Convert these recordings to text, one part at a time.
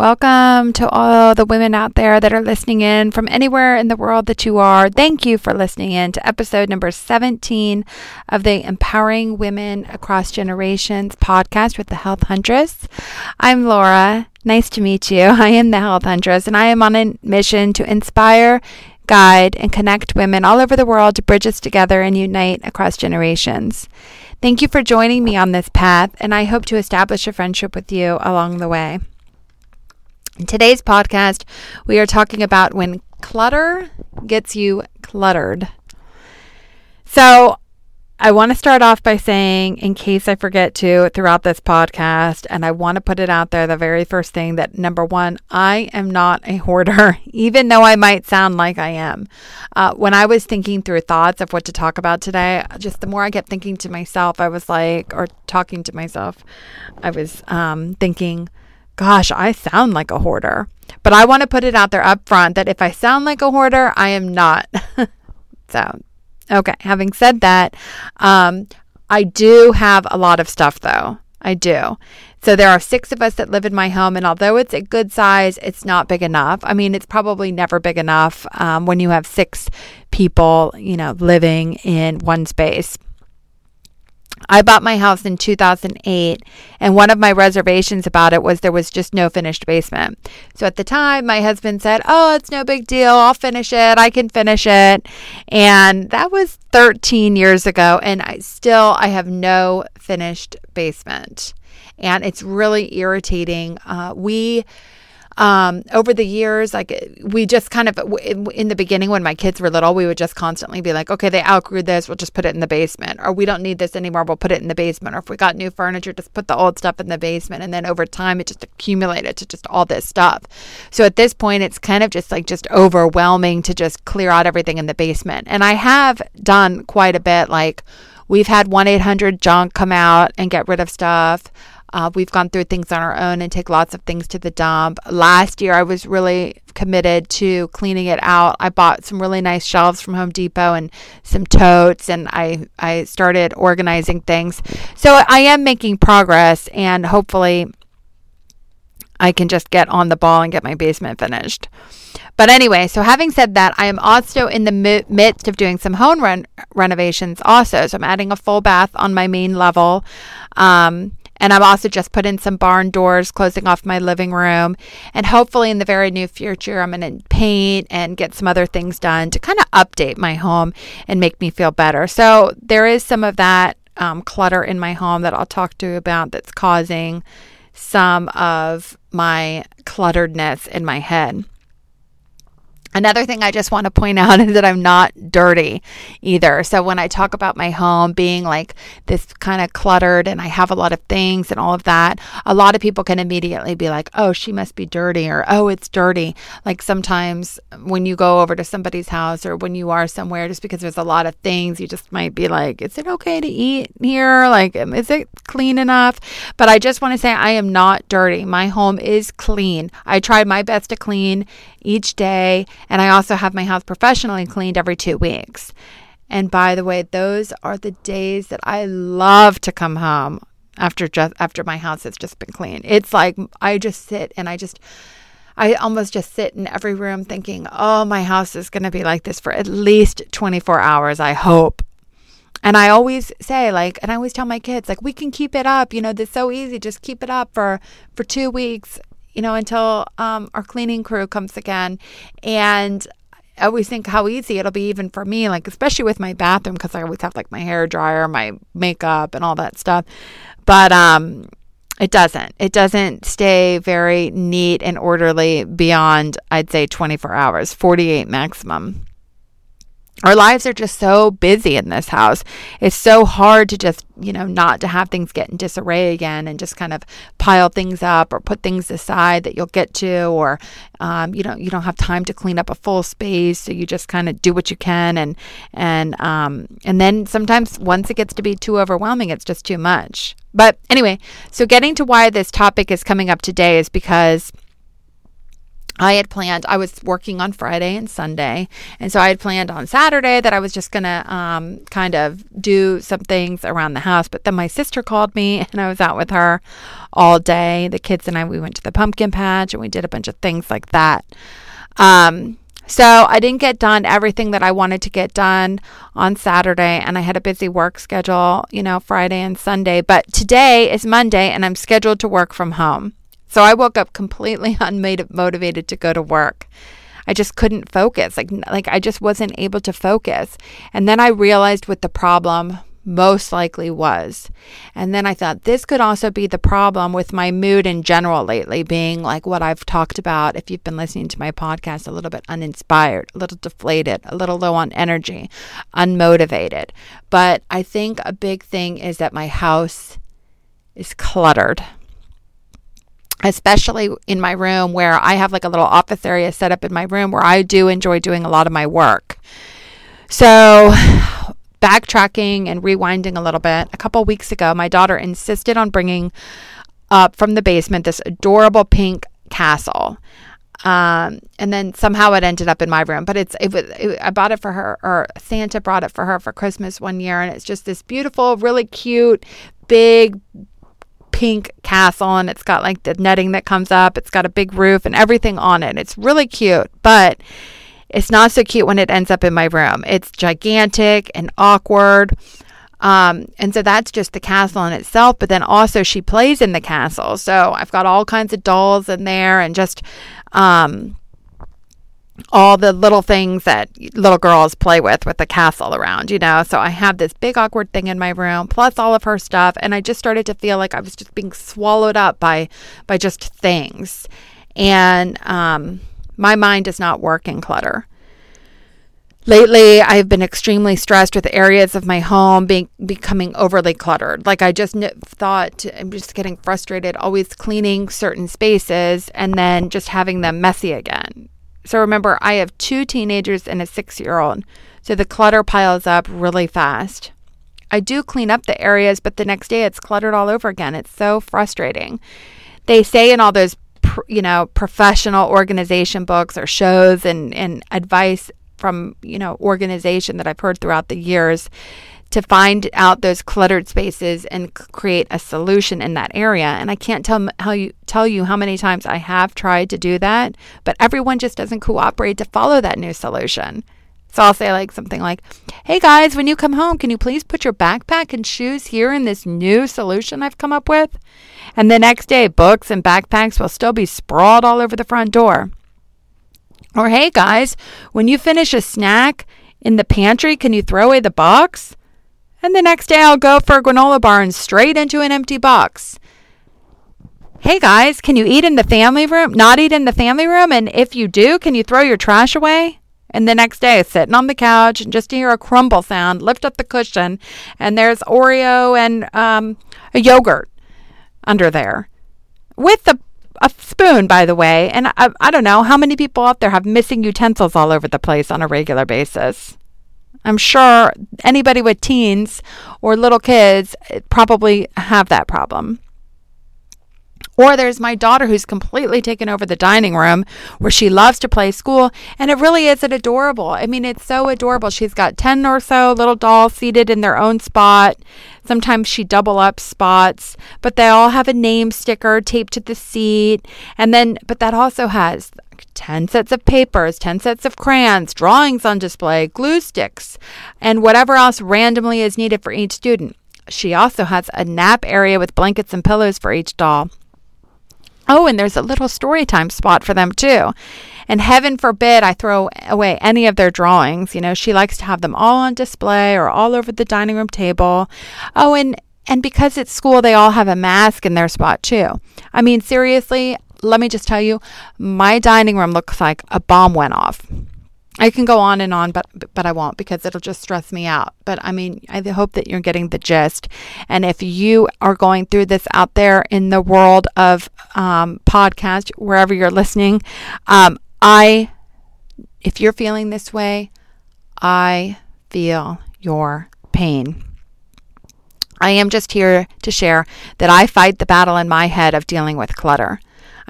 Welcome to all the women out there that are listening in from anywhere in the world that you are. Thank you for listening in to episode number 17 of the Empowering Women Across Generations podcast with the Health Huntress. I'm Laura. Nice to meet you. I am the Health Huntress, and I am on a mission to inspire, guide, and connect women all over the world to bridge us together and unite across generations. Thank you for joining me on this path, and I hope to establish a friendship with you along the way. In today's podcast, we are talking about when clutter gets you cluttered. So, I want to start off by saying, in case I forget to throughout this podcast, and I want to put it out there the very first thing that number one, I am not a hoarder, even though I might sound like I am. Uh, when I was thinking through thoughts of what to talk about today, just the more I kept thinking to myself, I was like, or talking to myself, I was um, thinking, gosh, I sound like a hoarder. But I want to put it out there up front that if I sound like a hoarder, I am not. so, okay, having said that, um, I do have a lot of stuff though. I do. So there are six of us that live in my home, and although it's a good size, it's not big enough. I mean, it's probably never big enough um, when you have six people, you know, living in one space. I bought my house in 2008, and one of my reservations about it was there was just no finished basement. So at the time, my husband said, Oh, it's no big deal. I'll finish it. I can finish it. And that was 13 years ago, and I still I have no finished basement. And it's really irritating. Uh, we um, over the years, like we just kind of in the beginning when my kids were little, we would just constantly be like, okay, they outgrew this, we'll just put it in the basement, or we don't need this anymore, we'll put it in the basement, or if we got new furniture, just put the old stuff in the basement, and then over time, it just accumulated to just all this stuff. So at this point, it's kind of just like just overwhelming to just clear out everything in the basement, and I have done quite a bit, like. We've had 1 800 junk come out and get rid of stuff. Uh, we've gone through things on our own and take lots of things to the dump. Last year, I was really committed to cleaning it out. I bought some really nice shelves from Home Depot and some totes, and I I started organizing things. So I am making progress, and hopefully, I can just get on the ball and get my basement finished. But anyway, so having said that, I am also in the midst of doing some home ren- renovations also. So I'm adding a full bath on my main level. Um, and I've also just put in some barn doors, closing off my living room. And hopefully, in the very near future, I'm going to paint and get some other things done to kind of update my home and make me feel better. So, there is some of that um, clutter in my home that I'll talk to you about that's causing some of my clutteredness in my head. Another thing I just want to point out is that I'm not dirty either. So when I talk about my home being like this kind of cluttered and I have a lot of things and all of that, a lot of people can immediately be like, oh, she must be dirty or oh, it's dirty. Like sometimes when you go over to somebody's house or when you are somewhere, just because there's a lot of things, you just might be like, is it okay to eat here? Like, um, is it clean enough? But I just want to say I am not dirty. My home is clean. I try my best to clean each day. And I also have my house professionally cleaned every two weeks. And by the way, those are the days that I love to come home after just after my house has just been cleaned. It's like I just sit and I just I almost just sit in every room thinking, "Oh, my house is going to be like this for at least 24 hours, I hope." And I always say like and I always tell my kids like we can keep it up, you know, this so easy, just keep it up for for 2 weeks you know, until um, our cleaning crew comes again. And I always think how easy it'll be, even for me, like, especially with my bathroom, because I always have like my hair dryer, my makeup, and all that stuff. But, um, it doesn't. It doesn't stay very neat and orderly beyond, I'd say, 24 hours, 48 maximum our lives are just so busy in this house. It's so hard to just, you know, not to have things get in disarray again and just kind of pile things up or put things aside that you'll get to, or um, you don't you don't have time to clean up a full space, so you just kind of do what you can, and and um, and then sometimes once it gets to be too overwhelming, it's just too much. But anyway, so getting to why this topic is coming up today is because I had planned, I was working on Friday and Sunday. And so I had planned on Saturday that I was just going to um, kind of do some things around the house. But then my sister called me and I was out with her all day. The kids and I, we went to the pumpkin patch and we did a bunch of things like that. Um, so I didn't get done everything that I wanted to get done on Saturday, and I had a busy work schedule, you know, Friday and Sunday. But today is Monday, and I'm scheduled to work from home. So I woke up completely unmotivated to go to work. I just couldn't focus. Like like I just wasn't able to focus. And then I realized what the problem most likely was. And then I thought this could also be the problem with my mood in general lately being like what I've talked about if you've been listening to my podcast a little bit uninspired, a little deflated, a little low on energy, unmotivated. But I think a big thing is that my house is cluttered especially in my room where I have like a little office area set up in my room where I do enjoy doing a lot of my work. So, backtracking and rewinding a little bit, a couple weeks ago, my daughter insisted on bringing up from the basement this adorable pink castle. Um, and then somehow it ended up in my room, but it's, it was, it, I bought it for her, or Santa brought it for her for Christmas one year. And it's just this beautiful, really cute, big, pink castle and it's got like the netting that comes up. It's got a big roof and everything on it. It's really cute, but it's not so cute when it ends up in my room. It's gigantic and awkward. Um, and so that's just the castle in itself. But then also she plays in the castle. So I've got all kinds of dolls in there and just um, all the little things that little girls play with with the castle around, you know. So I have this big awkward thing in my room plus all of her stuff and I just started to feel like I was just being swallowed up by by just things. And um my mind does not work in clutter. Lately, I've been extremely stressed with areas of my home being becoming overly cluttered. Like I just thought I'm just getting frustrated always cleaning certain spaces and then just having them messy again. So remember, I have two teenagers and a six year old. So the clutter piles up really fast. I do clean up the areas, but the next day it's cluttered all over again. It's so frustrating. They say in all those, you know, professional organization books or shows and, and advice from, you know, organization that I've heard throughout the years to find out those cluttered spaces and create a solution in that area. And I can't tell how you tell you how many times I have tried to do that, but everyone just doesn't cooperate to follow that new solution. So I'll say like something like, "Hey guys, when you come home, can you please put your backpack and shoes here in this new solution I've come up with?" And the next day, books and backpacks will still be sprawled all over the front door. Or, "Hey guys, when you finish a snack in the pantry, can you throw away the box?" And the next day I'll go for a granola bar and straight into an empty box. Hey guys, can you eat in the family room? Not eat in the family room? And if you do, can you throw your trash away? And the next day, sitting on the couch and just hear a crumble sound, lift up the cushion, and there's Oreo and um, a yogurt under there with a, a spoon, by the way. And I, I don't know how many people out there have missing utensils all over the place on a regular basis. I'm sure anybody with teens or little kids eh, probably have that problem. Or there's my daughter who's completely taken over the dining room where she loves to play school. And it really is an adorable. I mean, it's so adorable. She's got 10 or so little dolls seated in their own spot. Sometimes she double up spots, but they all have a name sticker taped to the seat. And then, but that also has 10 sets of papers, 10 sets of crayons, drawings on display, glue sticks, and whatever else randomly is needed for each student. She also has a nap area with blankets and pillows for each doll. Oh, and there's a little story time spot for them too. And heaven forbid I throw away any of their drawings. You know, she likes to have them all on display or all over the dining room table. Oh, and and because it's school, they all have a mask in their spot too. I mean, seriously, let me just tell you, my dining room looks like a bomb went off. I can go on and on, but but I won't because it'll just stress me out. But I mean, I hope that you're getting the gist. And if you are going through this out there in the world of um, podcast, wherever you're listening, um, I, if you're feeling this way, I feel your pain. I am just here to share that I fight the battle in my head of dealing with clutter.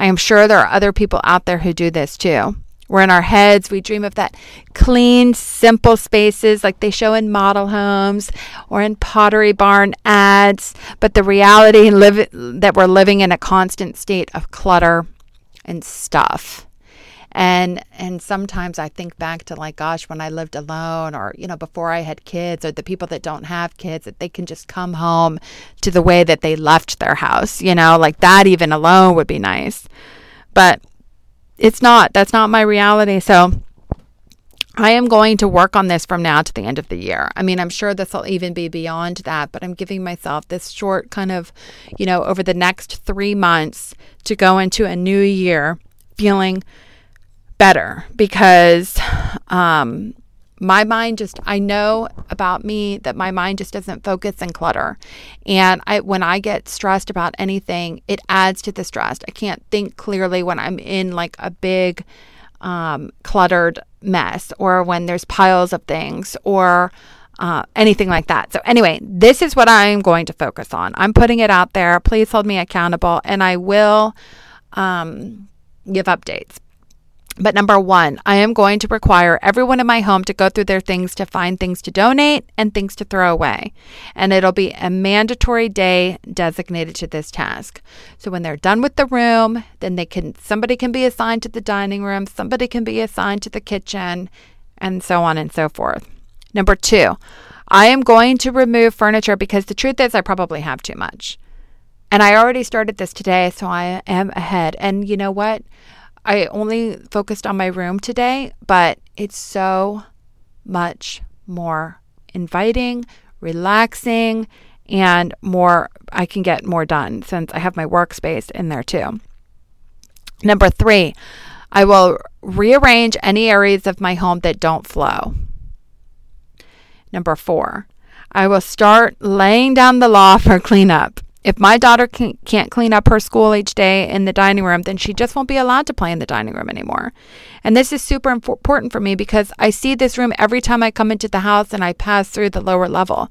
I am sure there are other people out there who do this too. We're in our heads, we dream of that clean, simple spaces like they show in model homes or in Pottery Barn ads. But the reality live, that we're living in a constant state of clutter and stuff and and sometimes i think back to like gosh when i lived alone or you know before i had kids or the people that don't have kids that they can just come home to the way that they left their house you know? Like that even alone would be nice. But it's not that's not my reality. So I am going to work on this from now to the end of the year. I mean, I'm sure this will even be beyond that, but I'm giving myself this short kind of, you know, over the next three months to go into a new year feeling better because um, my mind just I know about me that my mind just doesn't focus and clutter. And I when I get stressed about anything, it adds to the stress. I can't think clearly when I'm in like a big um, cluttered mess or when there's piles of things or uh, anything like that. So, anyway, this is what I'm going to focus on. I'm putting it out there. Please hold me accountable, and I will um, give updates. But number one, I am going to require everyone in my home to go through their things to find things to donate and things to throw away. And it'll be a mandatory day designated to this task. So when they're done with the room, then they can somebody can be assigned to the dining room, somebody can be assigned to the kitchen, and so on and so forth. Number two, I am going to remove furniture because the truth is I probably have too much. And I already started this today, so I am ahead. And you know what? I only focused on my room today, but it's so much more inviting, relaxing, and more I can get more done since I have my workspace in there too. Number 3, I will rearrange any areas of my home that don't flow. Number 4, I will start laying down the law for cleanup. If my daughter can, not clean up her school each day in the dining room, then she just won't be allowed to play in the dining room anymore. And this is super important for me because I see this room every time I come into the house and I pass through the lower level.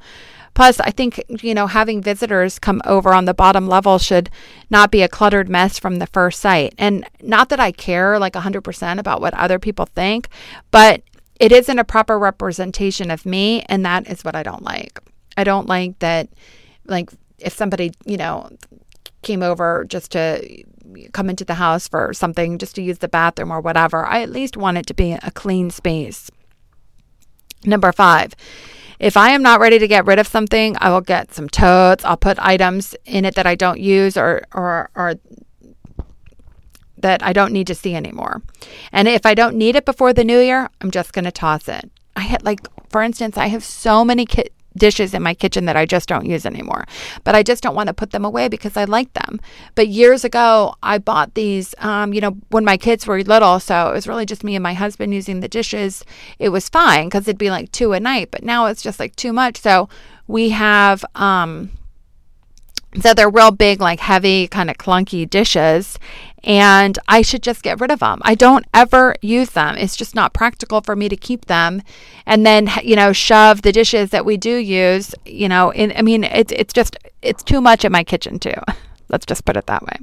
Plus, I think, you know, having visitors come over on the bottom level should not be a cluttered mess from the first sight. And not that I care like 100% about what other people think, but it isn't a proper representation of me. And that is what I don't like. I don't like that, like, if somebody, you know, came over just to come into the house for something, just to use the bathroom or whatever, I at least want it to be a clean space. Number five, if I am not ready to get rid of something, I will get some totes. I'll put items in it that I don't use or, or, or that I don't need to see anymore. And if I don't need it before the new year, I'm just going to toss it. I had like, for instance, I have so many ki- dishes in my kitchen that I just don't use anymore. But I just don't want to put them away because I like them. But years ago, I bought these, um, you know, when my kids were little. So it was really just me and my husband using the dishes. It was fine because it'd be like two a night. But now it's just like too much. So we have, um, so they're real big, like heavy, kind of clunky dishes and I should just get rid of them. I don't ever use them. It's just not practical for me to keep them and then you know shove the dishes that we do use, you know, in I mean it's it's just it's too much in my kitchen too. Let's just put it that way.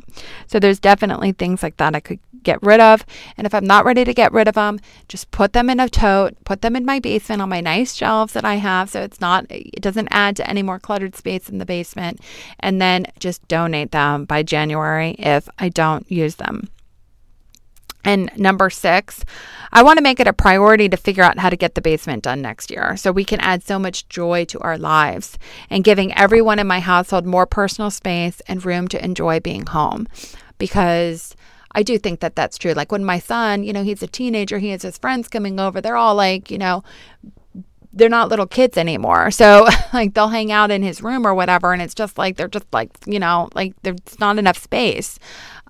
So there's definitely things like that I could get rid of. And if I'm not ready to get rid of them, just put them in a tote, put them in my basement on my nice shelves that I have so it's not it doesn't add to any more cluttered space in the basement and then just donate them by January if I don't use them. And number six, I want to make it a priority to figure out how to get the basement done next year so we can add so much joy to our lives and giving everyone in my household more personal space and room to enjoy being home. Because I do think that that's true. Like when my son, you know, he's a teenager, he has his friends coming over, they're all like, you know, they're not little kids anymore. So like they'll hang out in his room or whatever and it's just like they're just like, you know, like there's not enough space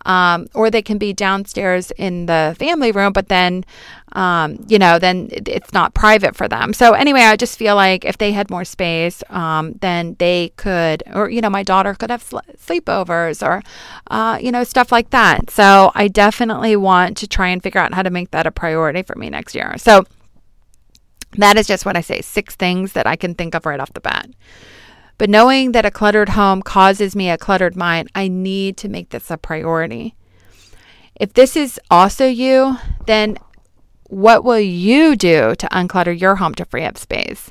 um, or they can be downstairs in the family room, but then, um, you know, then it's not private for them. So anyway, I just feel like if they had more space, um, then they could, or you know, my daughter could have sl- sleepovers or, uh, you know, stuff like that. So I definitely want to try and figure out how to make that a priority for me next year. So that is just what I say six things that I can think of right off the bat. But knowing that a cluttered home causes me a cluttered mind, I need to make this a priority. If this is also you, then what will you do to unclutter your home to free up space?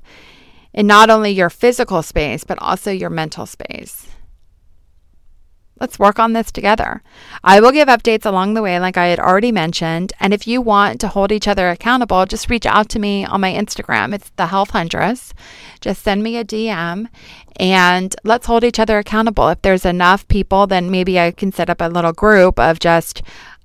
And not only your physical space, but also your mental space. Let's work on this together. I will give updates along the way, like I had already mentioned. And if you want to hold each other accountable, just reach out to me on my Instagram. It's the Health Huntress. Just send me a DM and let's hold each other accountable. If there's enough people, then maybe I can set up a little group of just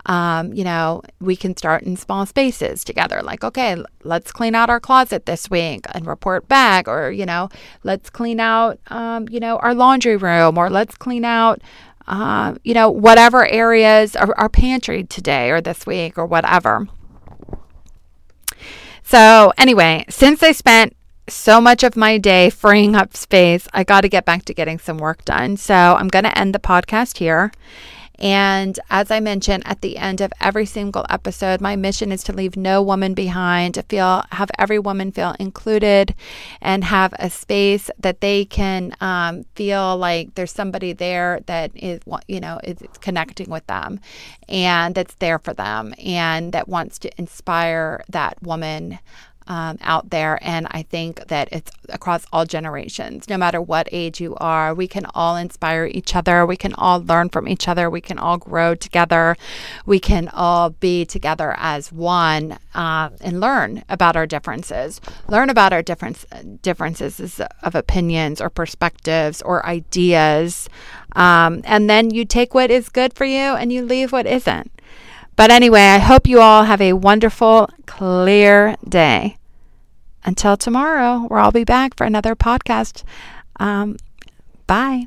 um, you know, we can start in small spaces together. Like, okay, let's clean out our closet this week and report back, or, you know, let's clean out, um, you know, our laundry room, or let's clean out, uh, you know, whatever areas, our, our pantry today or this week or whatever. So, anyway, since I spent so much of my day freeing up space, I got to get back to getting some work done. So, I'm going to end the podcast here. And as I mentioned at the end of every single episode, my mission is to leave no woman behind, to feel, have every woman feel included and have a space that they can um, feel like there's somebody there that is, you know, is connecting with them and that's there for them and that wants to inspire that woman um, out there. And I think that it's across all generations, no matter what age you are. We can all inspire each other. We can all learn from each other. We can all grow together. We can all be together as one uh, and learn about our differences. Learn about our difference, differences of opinions or perspectives or ideas. Um, and then you take what is good for you and you leave what isn't. But anyway, I hope you all have a wonderful, clear day until tomorrow, where I'll be back for another podcast. Um, bye.